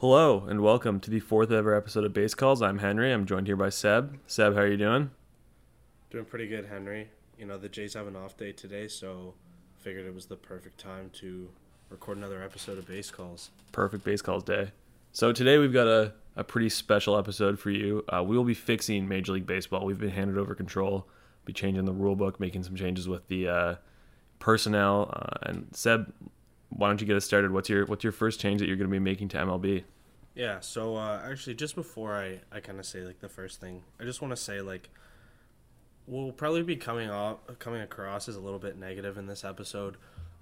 Hello and welcome to the fourth ever episode of Base Calls. I'm Henry. I'm joined here by Seb. Seb, how are you doing? Doing pretty good, Henry. You know, the Jays have an off day today, so figured it was the perfect time to record another episode of Base Calls. Perfect Base Calls day. So today we've got a, a pretty special episode for you. Uh, we will be fixing Major League Baseball. We've been handed over control, be changing the rule book, making some changes with the uh, personnel. Uh, and Seb, why don't you get us started? What's your what's your first change that you're going to be making to MLB? Yeah, so uh, actually, just before I, I kind of say like the first thing, I just want to say like we'll probably be coming off coming across as a little bit negative in this episode,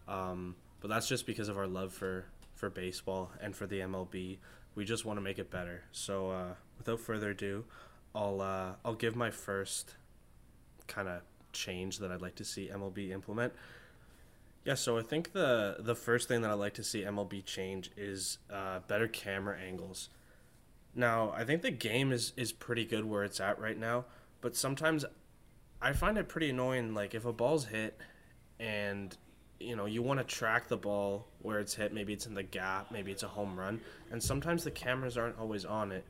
um, but that's just because of our love for for baseball and for the MLB. We just want to make it better. So uh, without further ado, I'll uh, I'll give my first kind of change that I'd like to see MLB implement. Yeah, so I think the the first thing that I'd like to see MLB change is uh, better camera angles. Now, I think the game is is pretty good where it's at right now, but sometimes I find it pretty annoying. Like if a ball's hit, and you know you want to track the ball where it's hit, maybe it's in the gap, maybe it's a home run, and sometimes the cameras aren't always on it.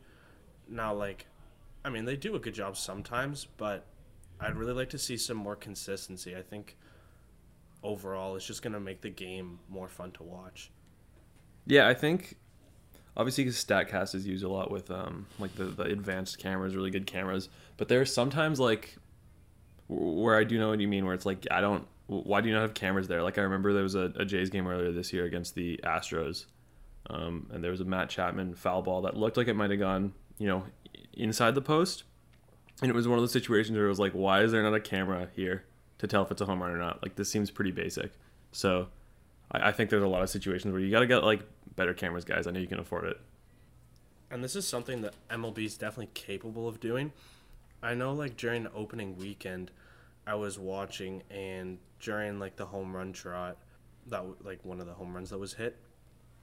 Now, like, I mean, they do a good job sometimes, but I'd really like to see some more consistency. I think overall it's just going to make the game more fun to watch. Yeah, I think obviously because Statcast is used a lot with um, like the, the advanced cameras, really good cameras. But there's sometimes like where I do know what you mean, where it's like I don't. Why do you not have cameras there? Like I remember there was a, a Jays game earlier this year against the Astros, um, and there was a Matt Chapman foul ball that looked like it might have gone, you know, inside the post, and it was one of those situations where it was like, why is there not a camera here to tell if it's a home run or not? Like this seems pretty basic. So I, I think there's a lot of situations where you got to get like better cameras, guys. I know you can afford it. And this is something that MLB is definitely capable of doing. I know, like during the opening weekend, I was watching, and during like the home run trot, that like one of the home runs that was hit,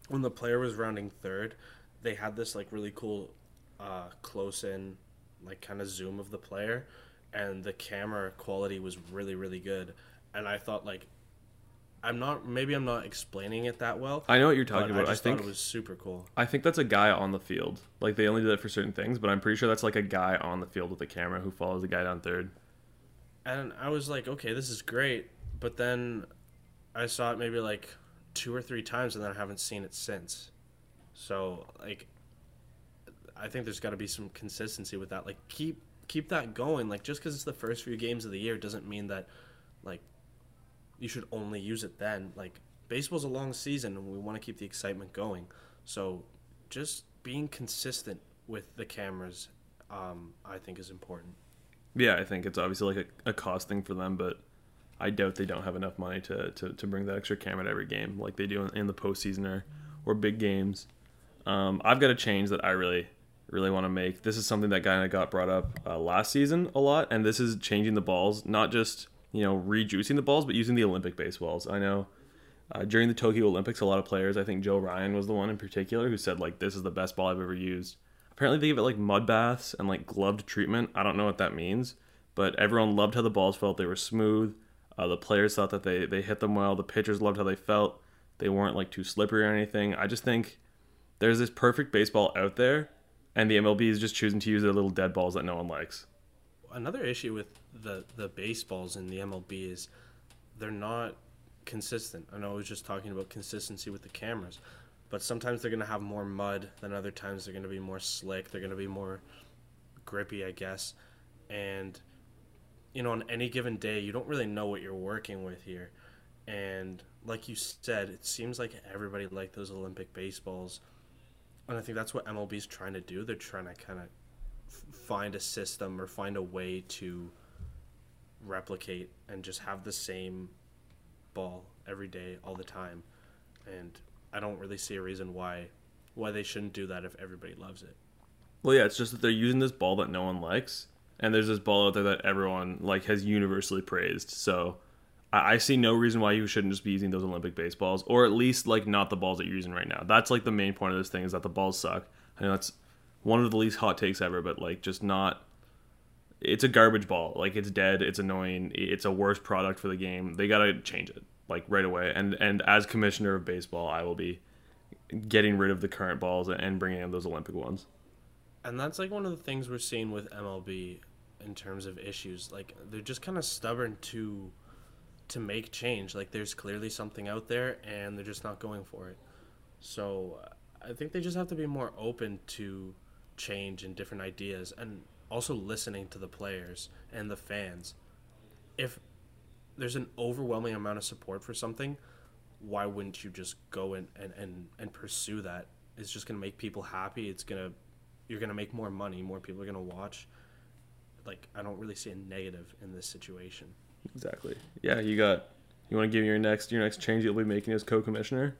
when the player was rounding third, they had this like really cool, uh, close in, like kind of zoom of the player, and the camera quality was really really good, and I thought like. I'm not. Maybe I'm not explaining it that well. I know what you're talking about. I I just think thought it was super cool. I think that's a guy on the field. Like they only do that for certain things, but I'm pretty sure that's like a guy on the field with a camera who follows the guy down third. and I was like, okay, this is great. But then I saw it maybe like two or three times, and then I haven't seen it since. So like, I think there's got to be some consistency with that. Like, keep keep that going. Like, just because it's the first few games of the year doesn't mean that like you should only use it then. Like, baseball's a long season, and we want to keep the excitement going. So, just being consistent with the cameras, um, I think, is important. Yeah, I think it's obviously like a, a cost thing for them, but I doubt they don't have enough money to, to, to bring that extra camera to every game like they do in, in the postseason or, or big games. Um, I've got a change that I really, really want to make. This is something that kind of got brought up uh, last season a lot, and this is changing the balls, not just, you know, rejuicing the balls, but using the Olympic baseballs. I know uh, during the Tokyo Olympics, a lot of players, I think Joe Ryan was the one in particular, who said, like, this is the best ball I've ever used. Apparently, they give it like mud baths and like gloved treatment. I don't know what that means, but everyone loved how the balls felt. They were smooth. Uh, the players thought that they, they hit them well. The pitchers loved how they felt. They weren't like too slippery or anything. I just think there's this perfect baseball out there, and the MLB is just choosing to use their little dead balls that no one likes. another issue with the the baseballs in the MLB is they're not consistent. I know I was just talking about consistency with the cameras, but sometimes they're going to have more mud than other times they're going to be more slick. They're going to be more grippy, I guess. And you know, on any given day, you don't really know what you're working with here. And like you said, it seems like everybody liked those Olympic baseballs. And I think that's what MLB's trying to do. They're trying to kind of f- find a system or find a way to replicate and just have the same ball every day all the time and i don't really see a reason why why they shouldn't do that if everybody loves it Well, yeah, it's just that they're using this ball that no one likes, and there's this ball out there that everyone like has universally praised. So I, I see no reason why you shouldn't just be using those Olympic baseballs, or at least like not the balls that you're using right now. That's like the main point of this thing is that the balls suck. I know that's one of the least hot takes ever, but like just not. It's a garbage ball. Like it's dead. It's annoying. It's a worse product for the game. They gotta change it like right away. And and as commissioner of baseball, I will be getting rid of the current balls and bringing in those Olympic ones. And that's like one of the things we're seeing with MLB in terms of issues. Like they're just kind of stubborn to to make change. Like there's clearly something out there and they're just not going for it. So uh, I think they just have to be more open to change and different ideas and also listening to the players and the fans. If there's an overwhelming amount of support for something, why wouldn't you just go and, and, and, and pursue that? It's just gonna make people happy. It's gonna you're gonna make more money, more people are gonna watch. Like I don't really see a negative in this situation. Exactly. Yeah, you got. You want to give your next your next change you'll be making as co-commissioner?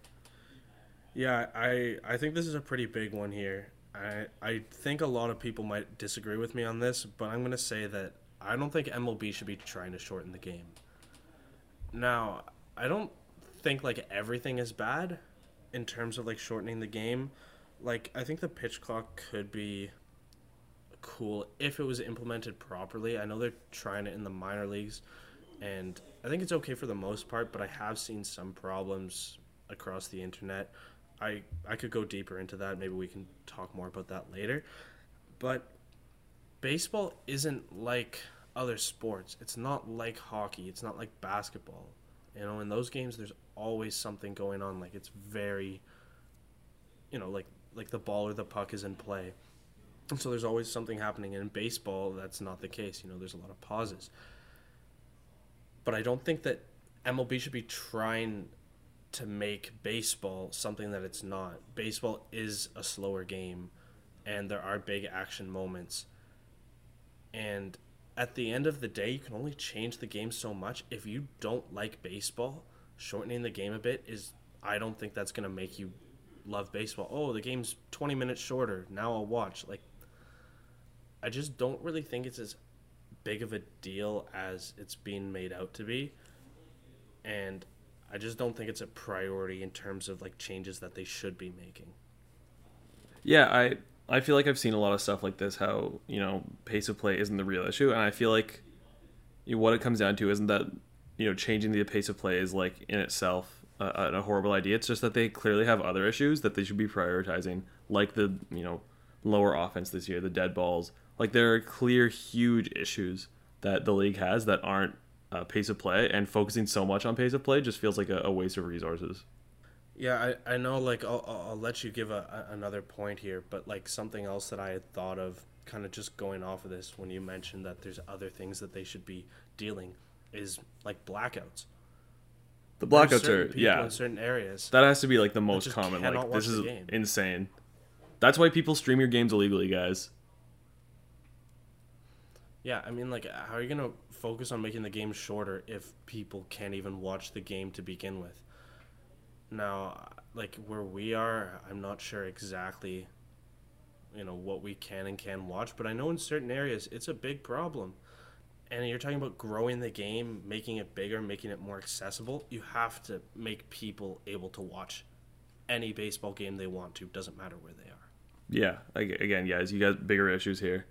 Yeah, I I think this is a pretty big one here. I I think a lot of people might disagree with me on this, but I'm gonna say that I don't think MLB should be trying to shorten the game. Now, I don't think like everything is bad in terms of like shortening the game. Like I think the pitch clock could be cool if it was implemented properly. I know they're trying it in the minor leagues and I think it's okay for the most part, but I have seen some problems across the internet. I I could go deeper into that. Maybe we can talk more about that later. But baseball isn't like other sports. It's not like hockey. It's not like basketball. You know, in those games there's always something going on. Like it's very you know, like like the ball or the puck is in play. And so there's always something happening. And in baseball, that's not the case. You know, there's a lot of pauses. But I don't think that MLB should be trying to make baseball something that it's not. Baseball is a slower game, and there are big action moments. And at the end of the day, you can only change the game so much. If you don't like baseball, shortening the game a bit is, I don't think that's going to make you love baseball. Oh, the game's 20 minutes shorter. Now I'll watch. Like, I just don't really think it's as big of a deal as it's being made out to be. And I just don't think it's a priority in terms of like changes that they should be making. Yeah, I I feel like I've seen a lot of stuff like this. How you know pace of play isn't the real issue, and I feel like what it comes down to isn't that you know changing the pace of play is like in itself a, a horrible idea. It's just that they clearly have other issues that they should be prioritizing, like the you know lower offense this year, the dead balls. Like there are clear, huge issues that the league has that aren't uh, pace of play, and focusing so much on pace of play just feels like a, a waste of resources. Yeah, I, I know. Like, I'll, I'll let you give a, a, another point here, but like something else that I had thought of, kind of just going off of this when you mentioned that there's other things that they should be dealing, is like blackouts. The blackouts are yeah in certain areas. That has to be like the most common. Like this is insane. That's why people stream your games illegally, guys. Yeah, I mean, like, how are you gonna focus on making the game shorter if people can't even watch the game to begin with? Now, like where we are, I'm not sure exactly, you know, what we can and can watch, but I know in certain areas it's a big problem. And you're talking about growing the game, making it bigger, making it more accessible. You have to make people able to watch any baseball game they want to. Doesn't matter where they are. Yeah, again, guys, you got bigger issues here.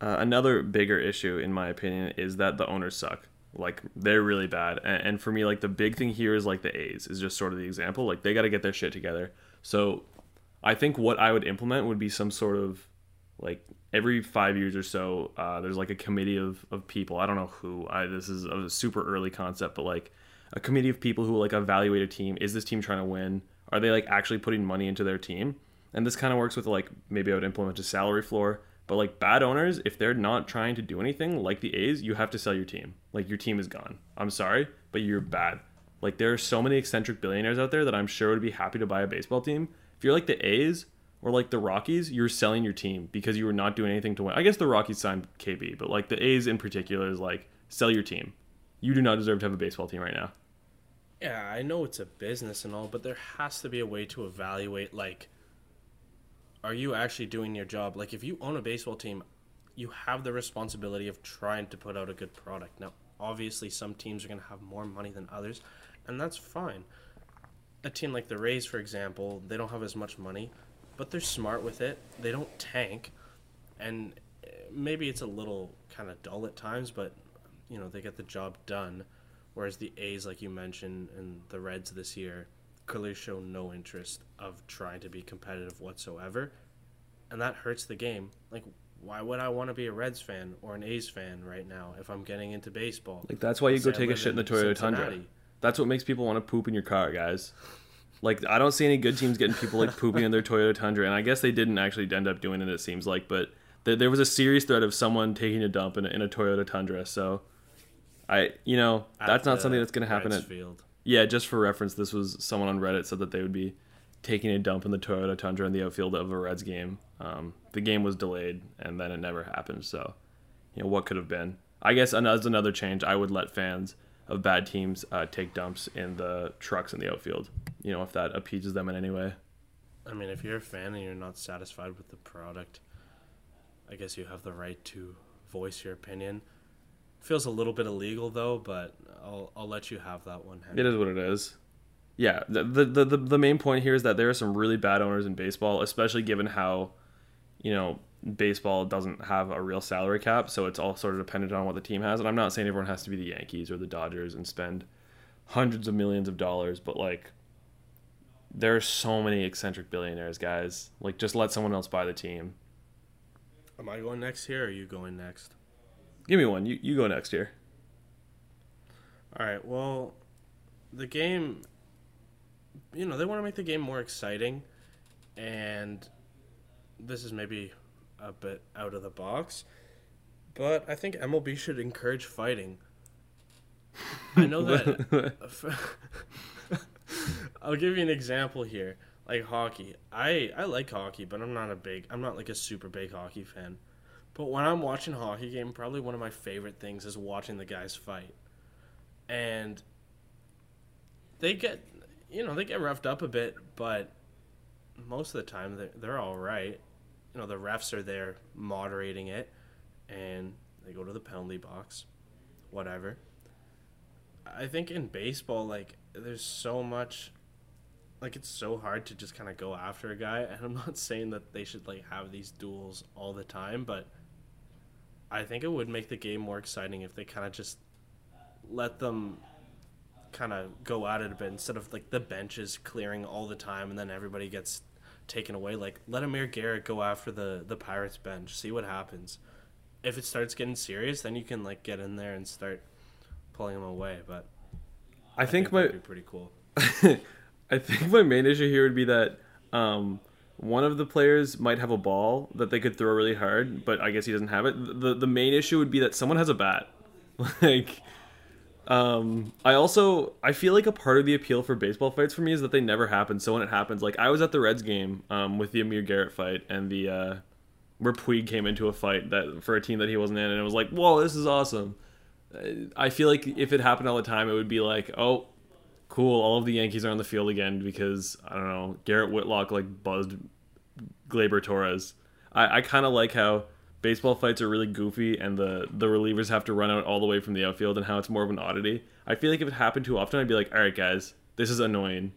Uh, another bigger issue, in my opinion, is that the owners suck. Like they're really bad, and, and for me, like the big thing here is like the A's is just sort of the example. Like they got to get their shit together. So, I think what I would implement would be some sort of like every five years or so, uh, there's like a committee of, of people. I don't know who. I this is a super early concept, but like a committee of people who like evaluate a team. Is this team trying to win? Are they like actually putting money into their team? And this kind of works with like maybe I would implement a salary floor but like bad owners, if they're not trying to do anything like the A's, you have to sell your team. Like your team is gone. I'm sorry, but you're bad. Like there are so many eccentric billionaires out there that I'm sure would be happy to buy a baseball team. If you're like the A's or like the Rockies, you're selling your team because you were not doing anything to win. I guess the Rockies signed KB, but like the A's in particular is like sell your team. You do not deserve to have a baseball team right now. Yeah, I know it's a business and all, but there has to be a way to evaluate like are you actually doing your job? Like, if you own a baseball team, you have the responsibility of trying to put out a good product. Now, obviously, some teams are going to have more money than others, and that's fine. A team like the Rays, for example, they don't have as much money, but they're smart with it. They don't tank, and eh, maybe it's a little kind of dull at times, but you know they get the job done. Whereas the A's, like you mentioned, and the Reds this year, clearly show no interest of trying to be competitive whatsoever, and that hurts the game. Like, why would I want to be a Reds fan or an A's fan right now if I'm getting into baseball? Like that's why you go Say take a shit in the Toyota Tundra. That's what makes people want to poop in your car, guys. Like I don't see any good teams getting people like pooping in their Toyota Tundra, and I guess they didn't actually end up doing it. It seems like, but th- there was a serious threat of someone taking a dump in a, in a Toyota Tundra. So, I you know At that's not something that's going to happen Reds at field. Yeah, just for reference, this was someone on Reddit said that they would be taking a dump in the Toyota Tundra in the outfield of a Reds game. Um, the game was delayed, and then it never happened. So, you know, what could have been? I guess as another change, I would let fans of bad teams uh, take dumps in the trucks in the outfield. You know, if that appeases them in any way. I mean, if you're a fan and you're not satisfied with the product, I guess you have the right to voice your opinion. Feels a little bit illegal though, but I'll I'll let you have that one. Henry. It is what it is. Yeah, the, the the the main point here is that there are some really bad owners in baseball, especially given how, you know, baseball doesn't have a real salary cap, so it's all sort of dependent on what the team has. And I'm not saying everyone has to be the Yankees or the Dodgers and spend hundreds of millions of dollars, but like there are so many eccentric billionaires, guys. Like just let someone else buy the team. Am I going next here or are you going next? Give me one. You you go next here. All right. Well, the game you know, they want to make the game more exciting and this is maybe a bit out of the box, but I think MLB should encourage fighting. I know that I'll give you an example here. Like hockey. I I like hockey, but I'm not a big I'm not like a super big hockey fan. But when I'm watching hockey game, probably one of my favorite things is watching the guys fight. And they get you know, they get roughed up a bit, but most of the time they're, they're all right. You know, the refs are there moderating it and they go to the penalty box. Whatever. I think in baseball, like, there's so much. Like, it's so hard to just kind of go after a guy. And I'm not saying that they should, like, have these duels all the time, but I think it would make the game more exciting if they kind of just let them kind of go at it a bit instead of, like, the benches clearing all the time and then everybody gets taken away. Like, let Amir Garrett go after the, the Pirates bench, see what happens. If it starts getting serious, then you can, like, get in there and start pulling them away. But I think my that'd be pretty cool. I think my main issue here would be that um, one of the players might have a ball that they could throw really hard, but I guess he doesn't have it. The the main issue would be that someone has a bat. like um, I also I feel like a part of the appeal for baseball fights for me is that they never happen. So when it happens, like I was at the Reds game um, with the Amir Garrett fight and the uh, where Puig came into a fight that for a team that he wasn't in, and it was like, whoa, this is awesome. I feel like if it happened all the time, it would be like, oh, cool, all of the Yankees are on the field again because I don't know, Garrett Whitlock like buzzed Gleyber Torres. I, I kind of like how baseball fights are really goofy and the the relievers have to run out all the way from the outfield and how it's more of an oddity. I feel like if it happened too often, I'd be like, all right, guys, this is annoying.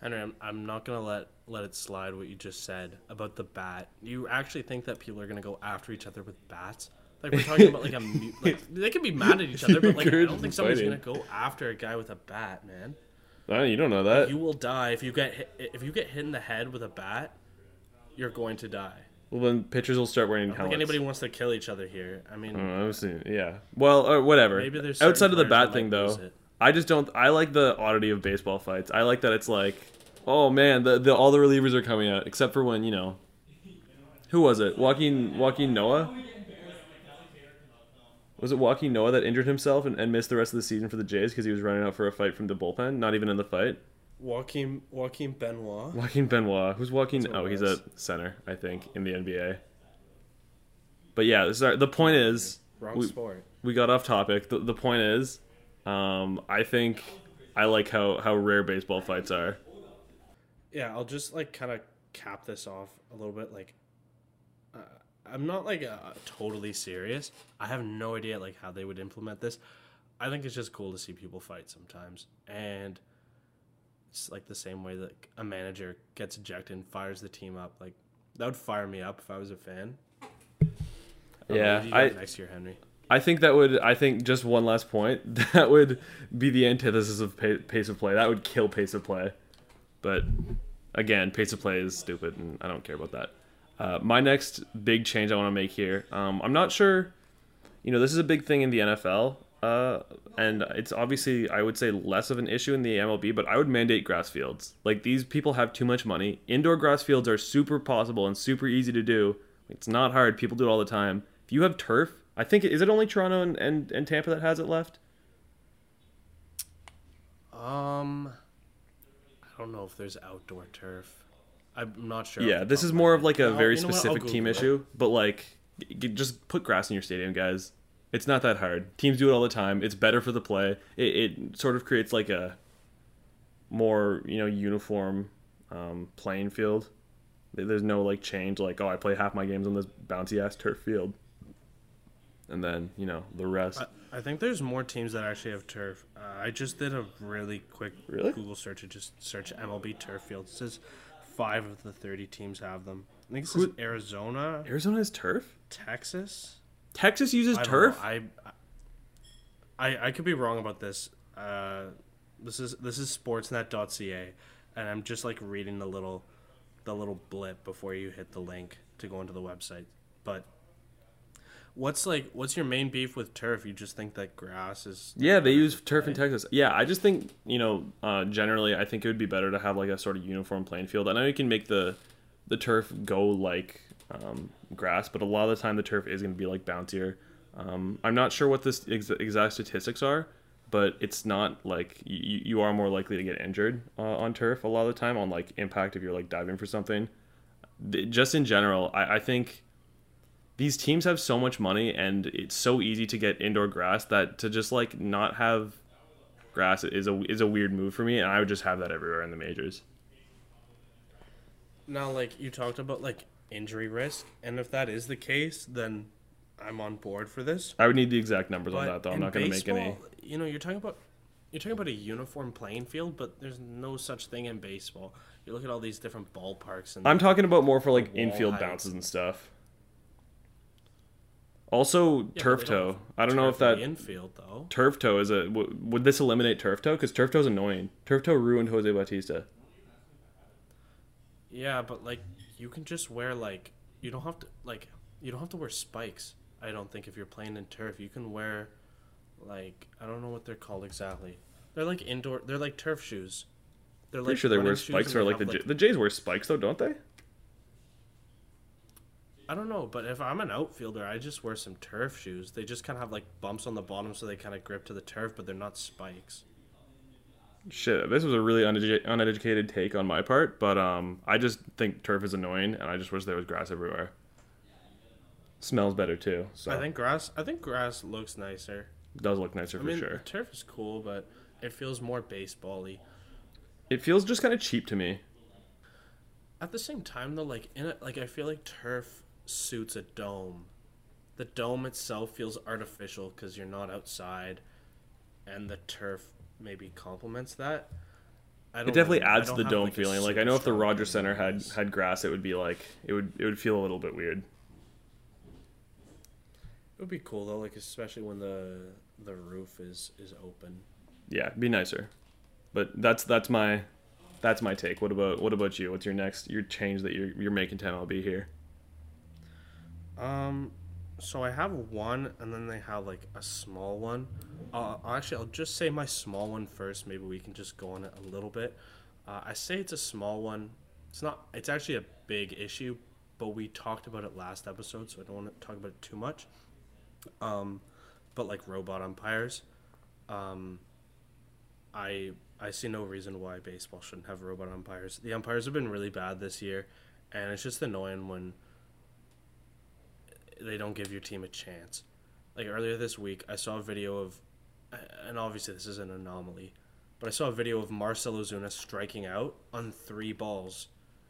Henry, I'm, I'm not gonna let let it slide what you just said about the bat. You actually think that people are gonna go after each other with bats? Like we're talking about like a like they can be mad at each other, but like I don't think somebody's fighting. gonna go after a guy with a bat, man. Uh, you don't know that. You will die if you get hit, if you get hit in the head with a bat. You're going to die. well, then pitchers will start wearing I don't helmets. think anybody wants to kill each other here. I mean, Uh, I yeah. Well, or whatever. Maybe there's outside of the bat thing though. I just don't. I like the oddity of baseball fights. I like that it's like, oh man, the, the all the relievers are coming out, except for when you know, who was it? Joaquin Joaquin Noah. Was it Joaquin Noah that injured himself and, and missed the rest of the season for the Jays because he was running out for a fight from the bullpen, not even in the fight? Joaquin Joaquin Benoit. Joaquin Benoit. Who's Joaquin? Oh, he's a center, I think, in the NBA. But yeah, sorry, the point is, Wrong we, sport. we got off topic. The, the point is, um, I think I like how, how rare baseball fights are. Yeah, I'll just like kind of cap this off a little bit. Like, uh, I'm not like uh, totally serious. I have no idea like how they would implement this. I think it's just cool to see people fight sometimes, and it's like the same way that a manager gets ejected and fires the team up. Like that would fire me up if I was a fan. Yeah, what do you got I- next year, Henry. I think that would. I think just one last point. That would be the antithesis of pace of play. That would kill pace of play. But again, pace of play is stupid, and I don't care about that. Uh, my next big change I want to make here. Um, I'm not sure. You know, this is a big thing in the NFL, uh, and it's obviously I would say less of an issue in the MLB. But I would mandate grass fields. Like these people have too much money. Indoor grass fields are super possible and super easy to do. It's not hard. People do it all the time. If you have turf, I think is it only Toronto and, and, and Tampa that has it left? Um, I don't know if there's outdoor turf. I'm not sure. Yeah, this is more of like a I'll- very you know what, I'll specific team Google it. issue, but like g- g- just put grass in your stadium, guys. It's not that hard. Teams do it all the time. It's better for the play. It, it sort of creates like a more you know uniform um, playing field. There- There's no like change. Like oh, I play half my games on this bouncy ass turf field, and then you know the rest. I, I think there's more teams that actually have turf. Uh, I just did a really quick Really? Google search to just search MLB turf fields. It says five of the 30 teams have them. I think says Who- Arizona, Arizona has turf. Texas. Texas uses I turf. I, I I could be wrong about this. Uh, this is this is sportsnet.ca, and I'm just like reading the little the little blip before you hit the link to go into the website. But what's like what's your main beef with turf? You just think that grass is Yeah, they use turf in Texas. Yeah, I just think you know, uh, generally, I think it would be better to have like a sort of uniform playing field. I know you can make the the turf go like um, grass, but a lot of the time the turf is going to be like bouncier. Um, I'm not sure what the ex- exact statistics are, but it's not like you, you are more likely to get injured uh, on turf a lot of the time on like impact if you're like diving for something. Th- Just in general, I, I think these teams have so much money and it's so easy to get indoor grass that to just like not have grass is a is a weird move for me and I would just have that everywhere in the majors. Now, like you talked about, like injury risk, and if that is the case, then I'm on board for this. I would need the exact numbers on that though. I'm not going to make any. You know, you're talking about you're talking about a uniform playing field, but there's no such thing in baseball. You look at all these different ballparks, and I'm talking about more for like infield heights. bounces and stuff. Also, Yeah, turf toe. I don't know if that infield though. turf toe is a w- would this eliminate turf toe because turf toe is annoying. Turf toe ruined Jose Bautista. Yeah, but like you can just wear like you don't have to like you don't have to wear spikes. I don't think if you're playing in turf, you can wear like I don't know what they're called exactly. They're like indoor. They're like turf shoes. They're Pretty like sure they wear spikes or like the J- the Jays wear spikes though, don't they? I don't know, but if I'm an outfielder, I just wear some turf shoes. They just kind of have like bumps on the bottom, so they kind of grip to the turf, but they're not spikes. Shit, this was a really unedu- uneducated take on my part, but um, I just think turf is annoying, and I just wish there was grass everywhere. Smells better too, so I think grass. I think grass looks nicer. it does look nicer I for mean, sure. turf is cool, but it feels more baseball-y. It feels just kind of cheap to me. At the same time, though, like in it, like I feel like turf suits a dome. The dome itself feels artificial because you're not outside, and the turf maybe complements that. I It definitely adds to the dome like, feeling. Like I know if the Rogers Center had had grass, it would be like it would it would feel a little bit weird. It would be cool though, like especially when the the roof is is open. Yeah, it'd be nicer. But that's that's my that's my take. What about what about you? What's your next your change that you're you're making to MLB here? Um, so I have one, and then they have like a small one. Uh, actually, I'll just say my small one first. Maybe we can just go on it a little bit. Uh, I say it's a small one. It's not. It's actually a big issue, but we talked about it last episode, so I don't want to talk about it too much. Um, but like robot umpires, um, I I see no reason why baseball shouldn't have robot umpires. The umpires have been really bad this year, and it's just annoying when they don't give your team a chance. Like earlier this week, I saw a video of, and obviously this is an anomaly, but I saw a video of Marcell Ozuna striking out on three balls.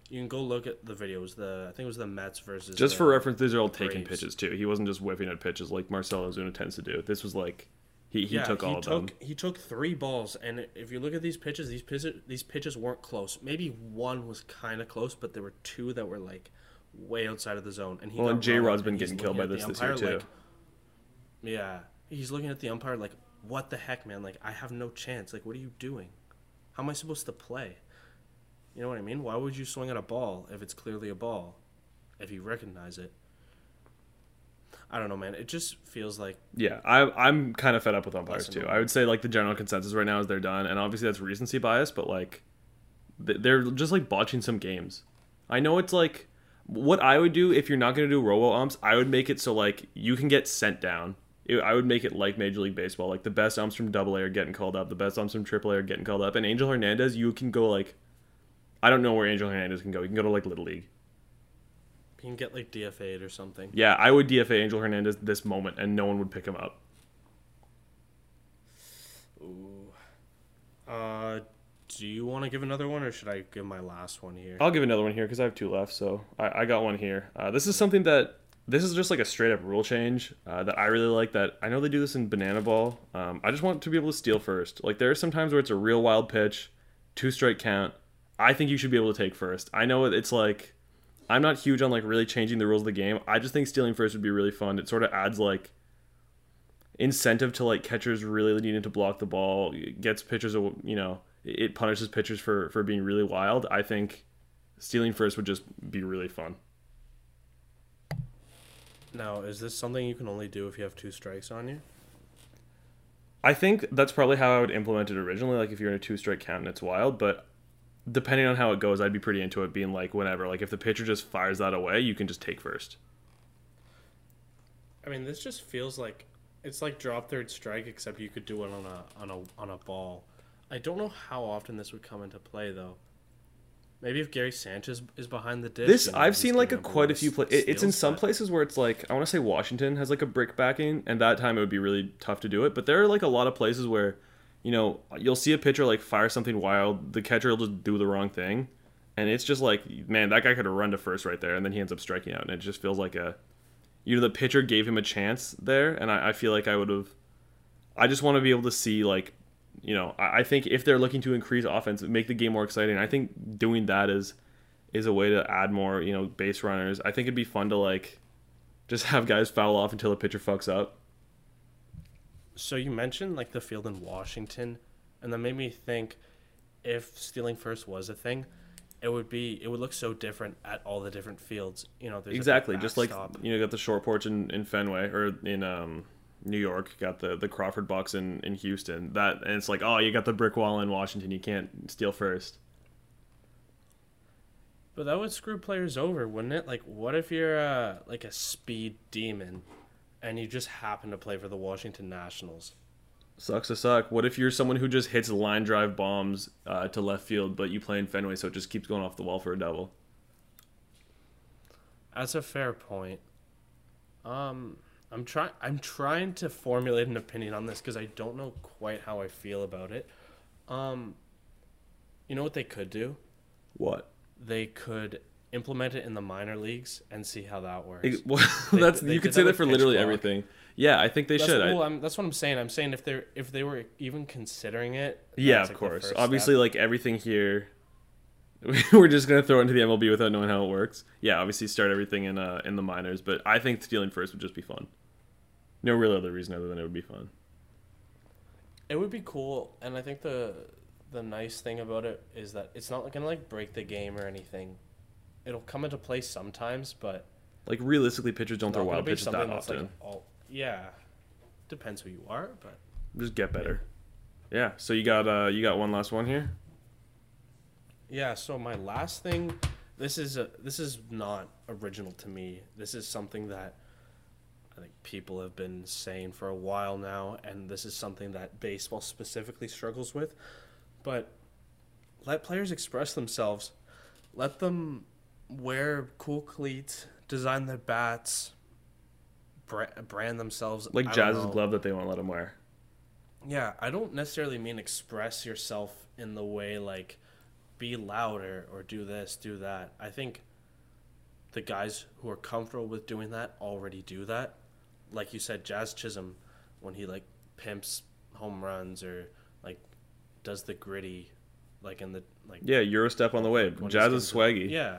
You can go look at the videos. The I think it was the Mets versus. Just for reference, these are all taken pitches too. He wasn't just whiffing at pitches like Marcell Ozuna tends to do. This was like he, he yeah, took all he of took, them. He took three balls, and if you look at these pitches, these pitches these pitches weren't close. Maybe one was kind of close, but there were two that were like way outside of the zone. And he Well, and J-Rod's robbed, been getting killed by this this year, too. like- Yeah, he's looking at the umpire like, "What the heck, man? Like, I have no chance. Like, what are you doing? How am I supposed to play?" You know what I mean? Why would you swing at a ball if it's clearly a ball? If you recognize it. I don't know, man. It just feels like Yeah, I, I'm kind of fed up with umpires too. I would say like the general consensus right now is they're done, and obviously that's recency bias, but like they're just like botching some games. I know it's like what I would do if you're not going to do robo umps. I would make it so like you can get sent down. It- I would make it like Major League Baseball, like the best umps from Double A are getting called up, the best umps from Triple A are getting called up, and Angel Hernandez, you can go like I don't know where Angel Hernandez can go. You can go to like Little League. you can get like DFA'd or something. Yeah, I would DFA Angel Hernandez this moment, and no one would pick him up. Ooh. Uh, do you want to give another one, or should I give my last one here? I'll give another one here because I have two left. So I, I got one here. Uh, this is something that this is just like a straight up rule change uh, that I really like. That I know they do this in Banana Ball. Um, I just want to be able to steal first. Like there are some times where it's a real wild pitch, two strike count. I think you should be able to take first. I know it's like I'm not huge on like really changing the rules of the game. I just think stealing first would be really fun. It sort of adds like incentive to like catchers really needing to block the ball. It gets pitchers, you know, it punishes pitchers for for being really wild. I think stealing first would just be really fun. Now, is this something you can only do if you have two strikes on you? I think that's probably how I would implement it originally. Like if you're in a two strike count and it's wild, but depending on how it goes, I'd be pretty into it being like whenever. Like if the pitcher just fires that away, you can just take first. I mean, this just feels like it's like drop third strike, except you could do it on a on a on a ball. I don't know how often this would come into play though. Maybe if Gary Sanchez is behind the dish. This I've seen like a quite a few places. It, it's in some places where it's like I want to say Washington has like a brick backing, and that time it would be really tough to do it. But there are like a lot of places where, you know, you'll see a pitcher like fire something wild, the catcher will just do the wrong thing, and it's just like man, that guy could have run to first right there, and then he ends up striking out, and it just feels like a, you know, the pitcher gave him a chance there, and I, I feel like I would have, I just want to be able to see like. You know, I I think if they're looking to increase offense, make the game more exciting. I think doing that is is a way to add more, you know, base runners. I think it'd be fun to like just have guys foul off until the pitcher fucks up. So you mentioned like the field in Washington, and that made me think if stealing first was a thing, it would be it would look so different at all the different fields. You know, there's exactly, just like you know, got the short porch in, in Fenway or in um New York, got the the Crawford box in in Houston. That and it's like, oh, you got the brick wall in Washington, you can't steal first. But that would screw players over, wouldn't it? Like, what if you're uh, like a speed demon, and you just happen to play for the Washington Nationals? Sucks to suck. What if you're someone who just hits line drive bombs uh, to left field, but you play in Fenway, so it just keeps going off the wall for a double? That's a fair point. Um, I'm trying. I'm trying to formulate an opinion on this because I don't know quite how I feel about it. Um, you know what they could do? What? They could implement it in the minor leagues and see how that works. Ex- Well, They- that's they you could say that that for literally clock. everything. Yeah, I think they That's, should. Well, I'm, that's what I'm saying. I'm saying if they're if they were even considering it. Yeah, of like, course. Obviously, step. like everything here, we're just gonna throw it into the MLB without knowing how it works. Yeah, obviously start everything in uh in the minors, but I think stealing first would just be fun. No real other reason other than it would be fun. It would be cool, and I think the the nice thing about it is that it's not gonna like break the game or anything. It'll come into play sometimes, but Like realistically, pitchers don't throw wild pitches that often. like all yeah. Depends who you are, but Just get better. Yeah. So you got uh you got one last one here. Yeah. So my last thing, this is a this is not original to me. This is something that I think people have been saying for a while now, and this is something that baseball specifically struggles with. But let players express themselves. Let them wear cool cleats, design their bats, brand themselves. Like Jazz's glove that they won't let him wear. Yeah, I don't necessarily mean express yourself in the way like be louder or do this, do that. I think the guys who are comfortable with doing that already do that. Like you said, Jazz Chisholm, when he like pimps home runs or like does the gritty, like in the like Yeah, Euro step on the way. Jazz is swaggy. Yeah,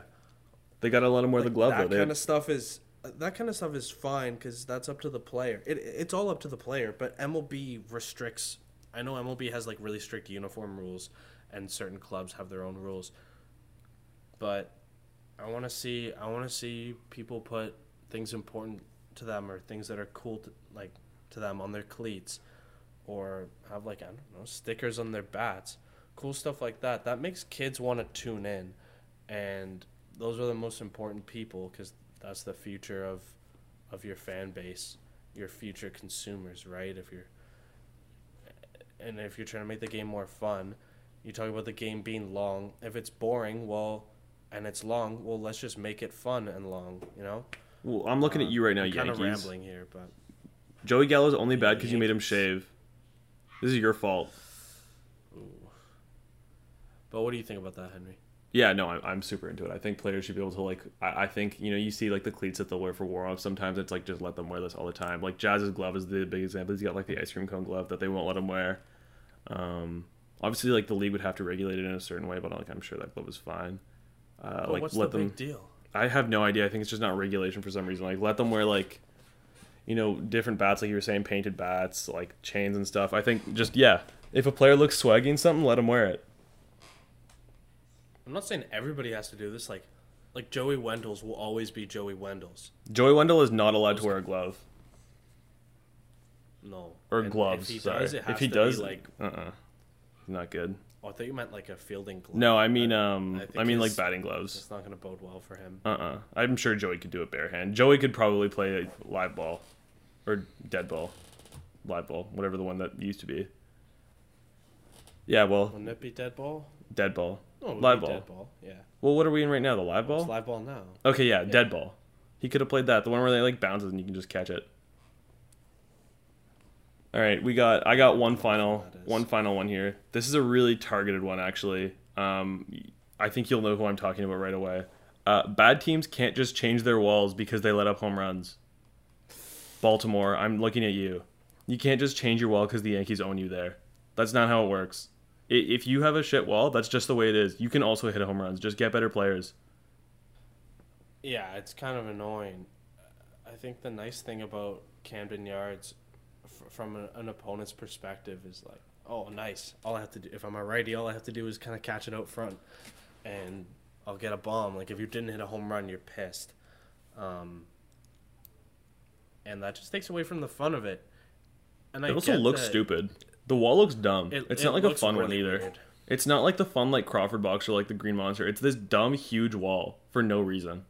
They gotta let him wear the glove That though. They, kind of stuff is that kind of stuff is fine because that's up to the player. It, it's all up to the player, but MLB restricts. I know MLB has like really strict uniform rules, and certain clubs have their own rules. But I want to see. I want to see people put things important to them or things that are cool to like to them on their cleats, or have like I don't know stickers on their bats, cool stuff like that. That makes kids want to tune in, and those are the most important people because that's the future of of your fan base, your future consumers, right? If you're and if you're trying to make the game more fun, you talk about the game being long. If it's boring, well, and it's long, well, let's just make it fun and long. You know. Well, I'm looking at you right now, I'm kind Yankees. of rambling here, but Joey Gallo's only bad because you made him shave. This is your fault. but what do you think about that, Henry? Yeah, no, I'm, I'm super into it. I think players should be able to like. I, I think you know you see like the cleats that they'll wear for warm up. Sometimes it's like just let them wear this all the time. Like Jazz's glove is the big example. He's got like the ice cream cone glove that they won't let him wear. Um, obviously, like the league would have to regulate it in a certain way, but like I'm sure that glove is fine. Uh, But like what's let the them. big deal? I have no idea. I think it's just not regulation for some reason. Like let them wear like, you know, different bats. Like you were saying, painted bats, like chains and stuff. I think just yeah. If a player looks swaggy in something, let him wear it. I'm not saying everybody has to do this. Like, like Joey Wendle's will always be Joey Wendle's. Joey Wendle is not allowed to wear a glove No. or And gloves. If he sorry. does, it has if he to does, be like. uh, uh not good. Oh, I thought you meant like a fielding glove. No, I mean, um, I I, mean like batting gloves. It's not going to bode well for him. Uh, uh I'm sure Joey could do it bare hand. Joey could probably play a live ball, or dead ball, live ball, whatever the one that used to be. Yeah, well, Wouldn't it be dead ball? dead ball. No, Live ball. dead ball. Yeah. Well, what are we in right now? The live ball? It's live ball now. Okay, yeah, dead ball. He could have played that, the one where they like bounces and you can just catch it. All right, we got. I got one final, one final one here. This is a really targeted one, actually. Um, I think you'll know who I'm talking about right away. Uh, bad teams can't just change their walls because they let up home runs. Baltimore, I'm looking at you. You can't just change your wall because the Yankees own you there. That's not how it works. If you have a shit wall, that's just the way it is. You can also hit home runs. Just get better players. Yeah, it's kind of annoying. I think the nice thing about Camden Yards, f- from an, an opponent's perspective, is like, oh, nice. All I have to do, if I'm a righty, all I have to do is kind of catch it out front, and I'll get a bomb. Like if you didn't hit a home run, you're pissed, um, and that just takes away from the fun of it. And I It also looks that stupid. The wall looks dumb. it- it's it not like a fun one either. weird. It's not like the fun like Crawford box or like the Green Monster. It's this dumb huge wall for no reason.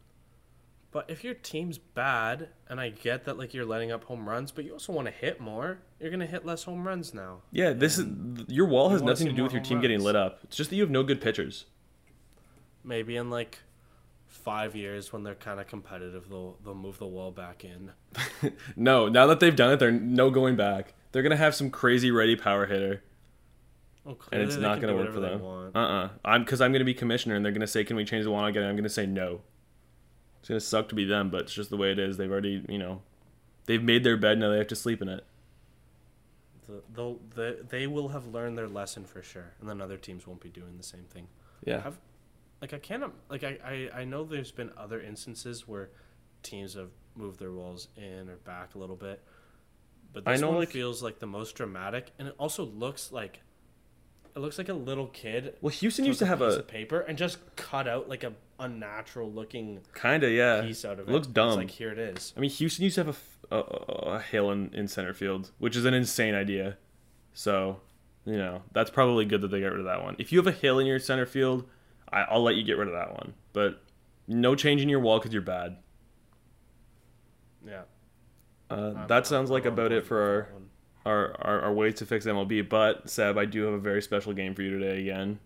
But if your team's bad, and I get that like you're letting up home runs, but you also want to hit more, you're gonna hit less home runs now. Yeah, this is your wall has nothing to do with your team getting lit up. It's just that you have no good pitchers. Maybe in like five years when they're kind of competitive, they'll they'll move the wall back in. No, now that they've done it, they're no going back. They're gonna have some crazy ready power hitter, Oh, and it's not gonna work for them. Uh uh-uh. uh. I'm because I'm gonna be commissioner, and they're gonna say, "Can we change the wall again?" I'm gonna say no. It's gonna suck to be them, but it's just the way it is. They've already, you know, they've made their bed. Now they have to sleep in it. The- They'll they, they will have learned their lesson for sure, and then other teams won't be doing the same thing. Yeah. Have, like I can't like I, I I know there's been other instances where teams have moved their walls in or back a little bit, but I this know, one like- feels like the most dramatic, and it also looks like it looks like a little kid. Well, Houston used to have a piece a of paper and just cut out like a unnatural looking kind of yeah. piece out of It it. looks It's dumb. like here it is. I mean, Houston used to have a a hill in, in center field, which is an insane idea. So, you know, that's probably good that they got rid of that one. If you have a hill in your center field, I, I'll let you get rid of that one. But no change in your wall because you're bad. Yeah. Uh, that sounds like about it for our. Our, our, our ways to fix MLB. But, Seb, I do have a very special game for you today again.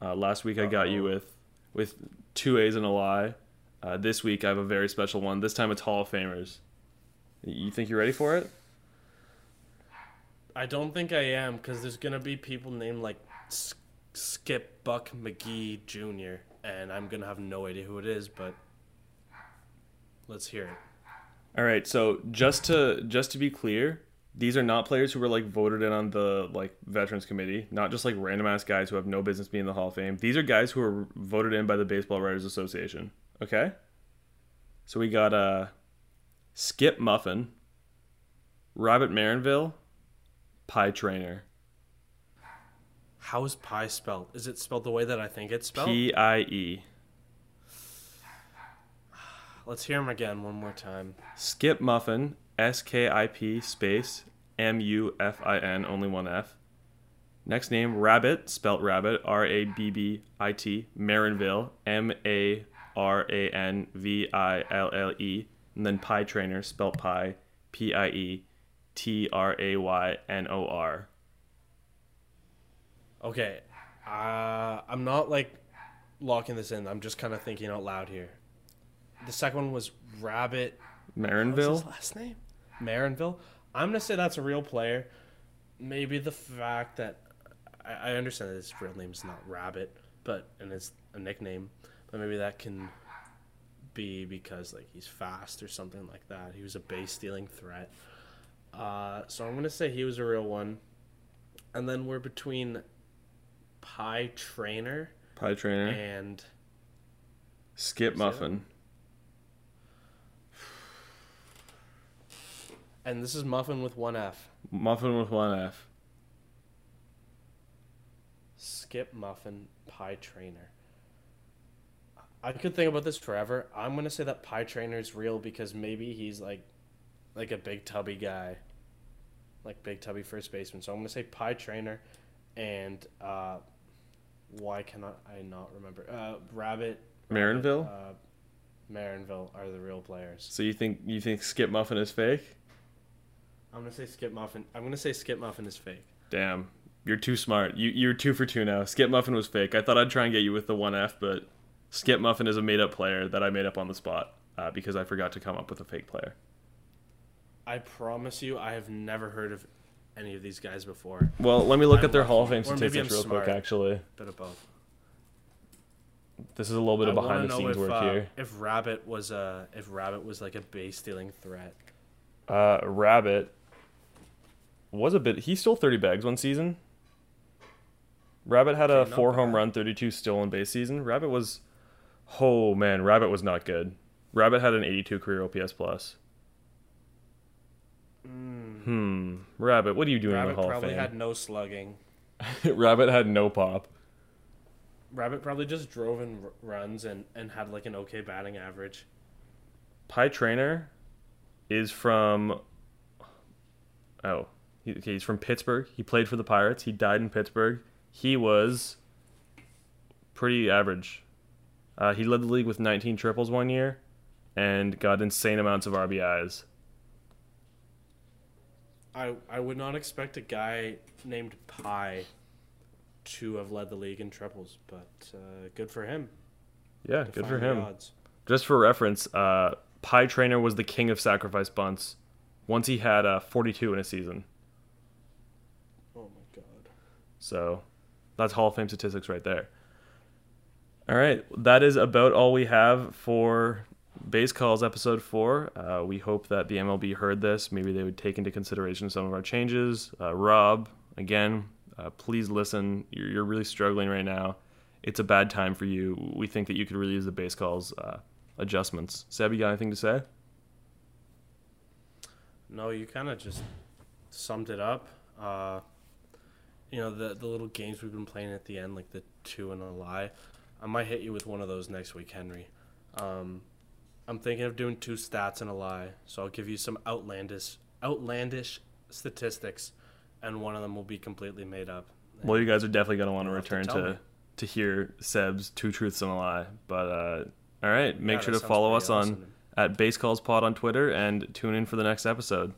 Uh, last week I got you with, with two A's and a lie. Uh, this week I have a very special one. This time it's Hall of Famers. You think you're ready for it? I don't think I am because there's gonna be people named like S- Skip Buck McGee Jr. and I'm gonna have no idea who it is, but let's hear it. All right, so just to just to be clear, these are not players who were like voted in on the like veterans committee, not just like random ass guys who have no business being in the Hall of Fame. These are guys who are voted in by the Baseball Writers Association. Okay? So we got uh, Skip Muffin, Rabbit Maranville, Pie Traynor. How is pie spelled? Is it spelled the way that I think it's spelled? P I E. Let's hear him again one more time. Skip Muffin, S K I P space M U F I N, only one F. Next name, Rabbit, spelt Rabbit, R A B B I T, Maranville, M A R A N V I L L E. And then Pie Traynor, spelt Pie, P I E T R A Y N O R. Okay, uh, I'm not like locking this in. I'm just kind of thinking out loud here. The second one was Rabbit. Maranville? last name? Maranville. I'm gonna say that's a real player. Maybe the fact that I, I understand that his real name is not Rabbit, but and it's a nickname. But maybe that can be because like he's fast or something like that. He was a base stealing threat. Uh, so I'm gonna say he was a real one. And then we're between Pie Traynor Pie Traynor. and Skip Muffin. And this is Muffin with one F. Muffin with one F. Skip Muffin Pie Traynor. I could think about this forever. I'm gonna say that Pie Traynor is real because maybe he's like, like a big tubby guy, like big tubby first baseman. So I'm gonna say Pie Traynor, and uh, why cannot I not remember? Uh, Rabbit, Maranville? uh, Maranville are the real players. So you think you think Skip Muffin is fake? I'm gonna say Skip Muffin. I'm gonna say Skip Muffin is fake. Damn, you're too smart. You you're two for two now. Skip Muffin was fake. I thought I'd try and get you with the one F, but Skip Muffin is a made up player that I made up on the spot uh, because I forgot to come up with a fake player. I promise you, I have never heard of any of these guys before. Well, let me look I'm at their Hall of. Fame statistics real smart. quick. Actually, Bit of both. this is a little bit of behind the scenes if, work uh, here. If Rabbit was a if Rabbit was like a base stealing threat. Uh, Rabbit was a bit. He stole 30 bags one season. Rabbit had a Okay, four home run, 32 stolen base season. Rabbit was, oh man, Rabbit was not good. Rabbit had an 82 career OPS plus. Hmm. Rabbit, what are you doing in Rabbit the Hall of probably Fame? had no slugging. Rabbit had no pop. Rabbit probably just drove in r- runs and and had like an okay batting average. Pie Traynor is from. Oh, he, okay, he's from Pittsburgh. He played for the Pirates. He died in Pittsburgh. He was pretty average. Uh, he led the league with 19 triples one year, and got insane amounts of RBIs. I I would not expect a guy named Pie to have led the league in triples, but uh, good for him. Yeah, good for him. odds. Just for reference, uh, Pie Traynor was the king of sacrifice bunts. Once he had uh, 42 in a season. So that's Hall of Fame statistics right there. All right, that is about all we have for Base Calls episode four. Uh, we hope that the MLB heard this. Maybe they would take into consideration some of our changes. Uh, Rob, again, uh, please listen. You're, you're really struggling right now. It's a bad time for you. We think that you could really use the Base Calls uh, adjustments. Seb, you got anything to say? No, you kind of just summed it up. You know the the little games we've been playing at the end, like the two and a lie. I might hit you with one of those next week, Henry. Um, I'm thinking of doing two stats and a lie, so I'll give you some outlandish outlandish statistics, and one of them will be completely made up. Well, you guys are definitely going to want to return to, to hear Seb's two truths and a lie. But uh, all right, make Yeah, sure to follow us on at Base Calls Pod on Twitter and tune in for the next episode.